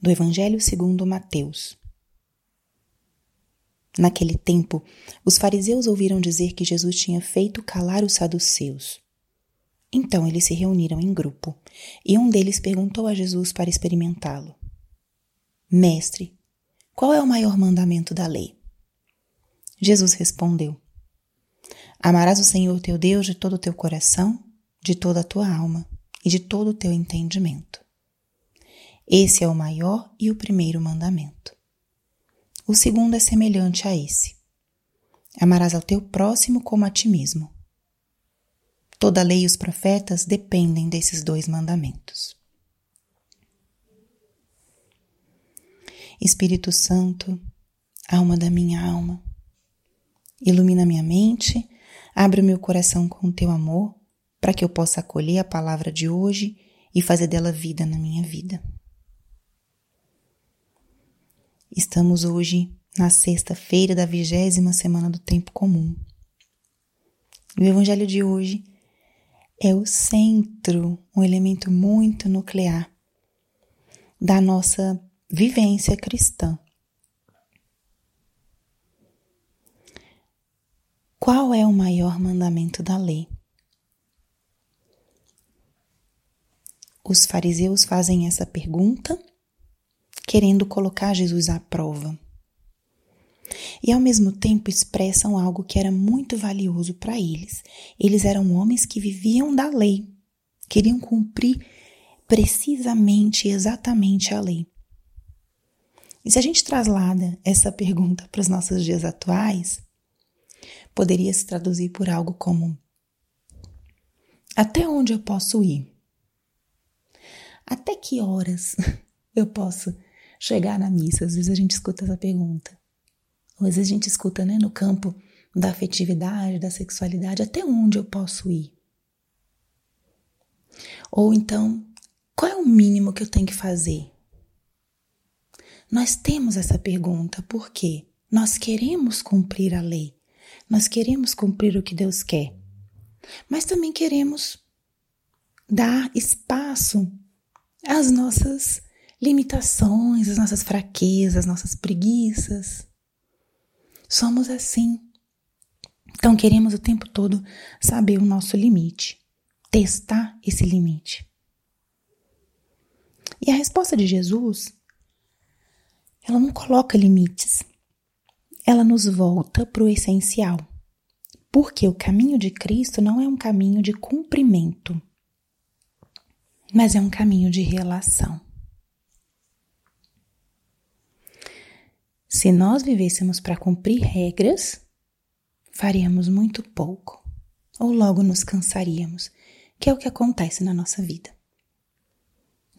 do Evangelho segundo Mateus. Naquele tempo, os fariseus ouviram dizer que Jesus tinha feito calar os saduceus. Então eles se reuniram em grupo, e um deles perguntou a Jesus para experimentá-lo: Mestre, qual é o maior mandamento da lei? Jesus respondeu: Amarás o Senhor teu Deus de todo o teu coração, de toda a tua alma e de todo o teu entendimento. Esse é o maior e o primeiro mandamento. O segundo é semelhante a esse: Amarás ao teu próximo como a ti mesmo. Toda a lei e os profetas dependem desses dois mandamentos. Espírito Santo, alma da minha alma, ilumina minha mente, abre o meu coração com o teu amor, para que eu possa acolher a palavra de hoje e fazer dela vida na minha vida. Estamos hoje na sexta-feira da vigésima semana do tempo comum. E o evangelho de hoje é o centro, um elemento muito nuclear da nossa vivência cristã. Qual é o maior mandamento da lei? Os fariseus fazem essa pergunta querendo colocar Jesus à prova. E ao mesmo tempo expressam algo que era muito valioso para eles. Eles eram homens que viviam da lei, queriam cumprir precisamente, exatamente a lei. E se a gente traslada essa pergunta para os nossos dias atuais, poderia se traduzir por algo como: Até onde eu posso ir? Até que horas eu posso chegar na missa? Às vezes a gente escuta essa pergunta. Ou às vezes a gente escuta, né, no campo da afetividade, da sexualidade, até onde eu posso ir? Ou então, qual é o mínimo que eu tenho que fazer? Nós temos essa pergunta porque nós queremos cumprir a lei, nós queremos cumprir o que Deus quer, mas também queremos dar espaço às nossas limitações, às nossas fraquezas, às nossas preguiças. Somos assim. Então queremos o tempo todo saber o nosso limite, testar esse limite. E a resposta de Jesus, ela não coloca limites. Ela nos volta para o essencial. Porque o caminho de Cristo não é um caminho de cumprimento, mas é um caminho de relação. Se nós vivêssemos para cumprir regras, faríamos muito pouco, ou logo nos cansaríamos, que é o que acontece na nossa vida.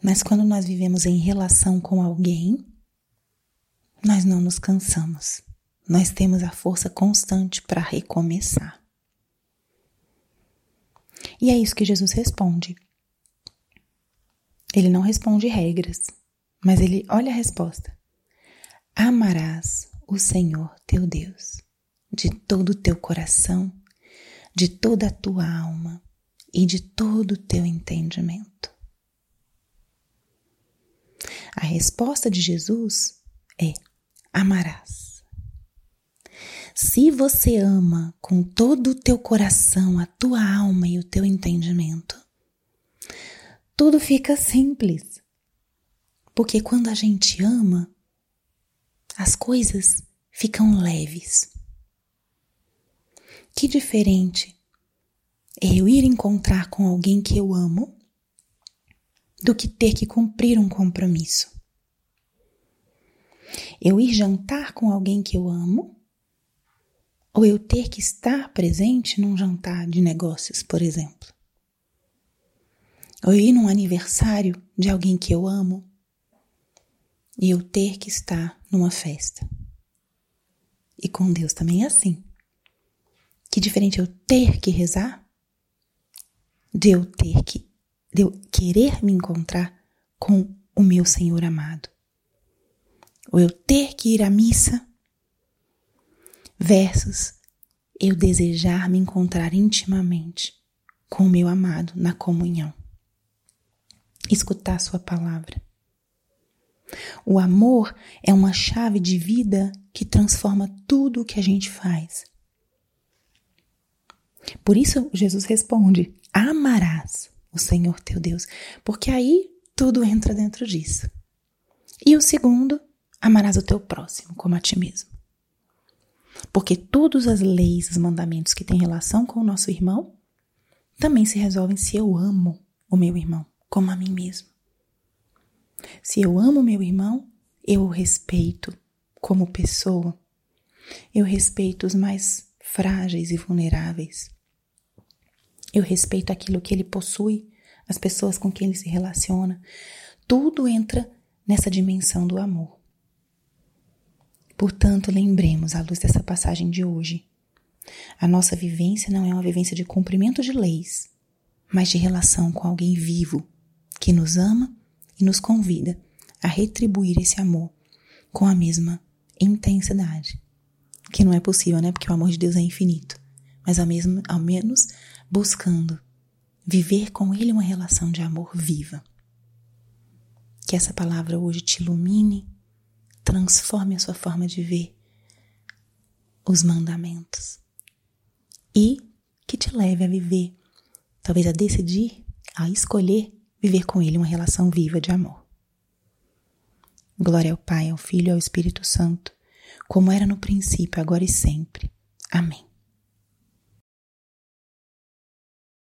Mas quando nós vivemos em relação com alguém, nós não nos cansamos. Nós temos a força constante para recomeçar. E é isso que Jesus responde. Ele não responde regras, mas ele olha a resposta. Amarás o Senhor teu Deus de todo o teu coração, de toda a tua alma e de todo o teu entendimento. A resposta de Jesus é: amarás. Se você ama com todo o teu coração, a tua alma e o teu entendimento, tudo fica simples. Porque quando a gente ama, as coisas ficam leves. Que diferente é eu ir encontrar com alguém que eu amo do que ter que cumprir um compromisso. Eu ir jantar com alguém que eu amo ou eu ter que estar presente num jantar de negócios, por exemplo. Ou ir num aniversário de alguém que eu amo e eu ter que estar numa festa. E com Deus também é assim. Que diferente eu ter que rezar de eu ter que, de eu querer me encontrar com o meu Senhor amado. Ou eu ter que ir à missa versus eu desejar me encontrar intimamente com o meu amado na comunhão. Escutar Sua palavra. O amor é uma chave de vida que transforma tudo o que a gente faz. Por isso, Jesus responde: Amarás o Senhor teu Deus, porque aí tudo entra dentro disso. E o segundo, amarás o teu próximo como a ti mesmo. Porque todas as leis, os mandamentos que têm relação com o nosso irmão também se resolvem se eu amo o meu irmão como a mim mesmo. Se eu amo meu irmão, eu o respeito como pessoa. Eu respeito os mais frágeis e vulneráveis. Eu respeito aquilo que ele possui, as pessoas com quem ele se relaciona. Tudo entra nessa dimensão do amor. Portanto, lembremos, à luz dessa passagem de hoje, a nossa vivência não é uma vivência de cumprimento de leis, mas de relação com alguém vivo que nos ama e nos convida a retribuir esse amor com a mesma intensidade. Que não é possível, né? Porque o amor de Deus é infinito. Mas ao, mesmo, ao menos buscando viver com Ele uma relação de amor viva. Que essa palavra hoje te ilumine, transforme a sua forma de ver os mandamentos e que te leve a viver, talvez a decidir, a escolher viver com Ele uma relação viva de amor. Glória ao Pai, ao Filho e ao Espírito Santo, como era no princípio, agora e sempre. Amém.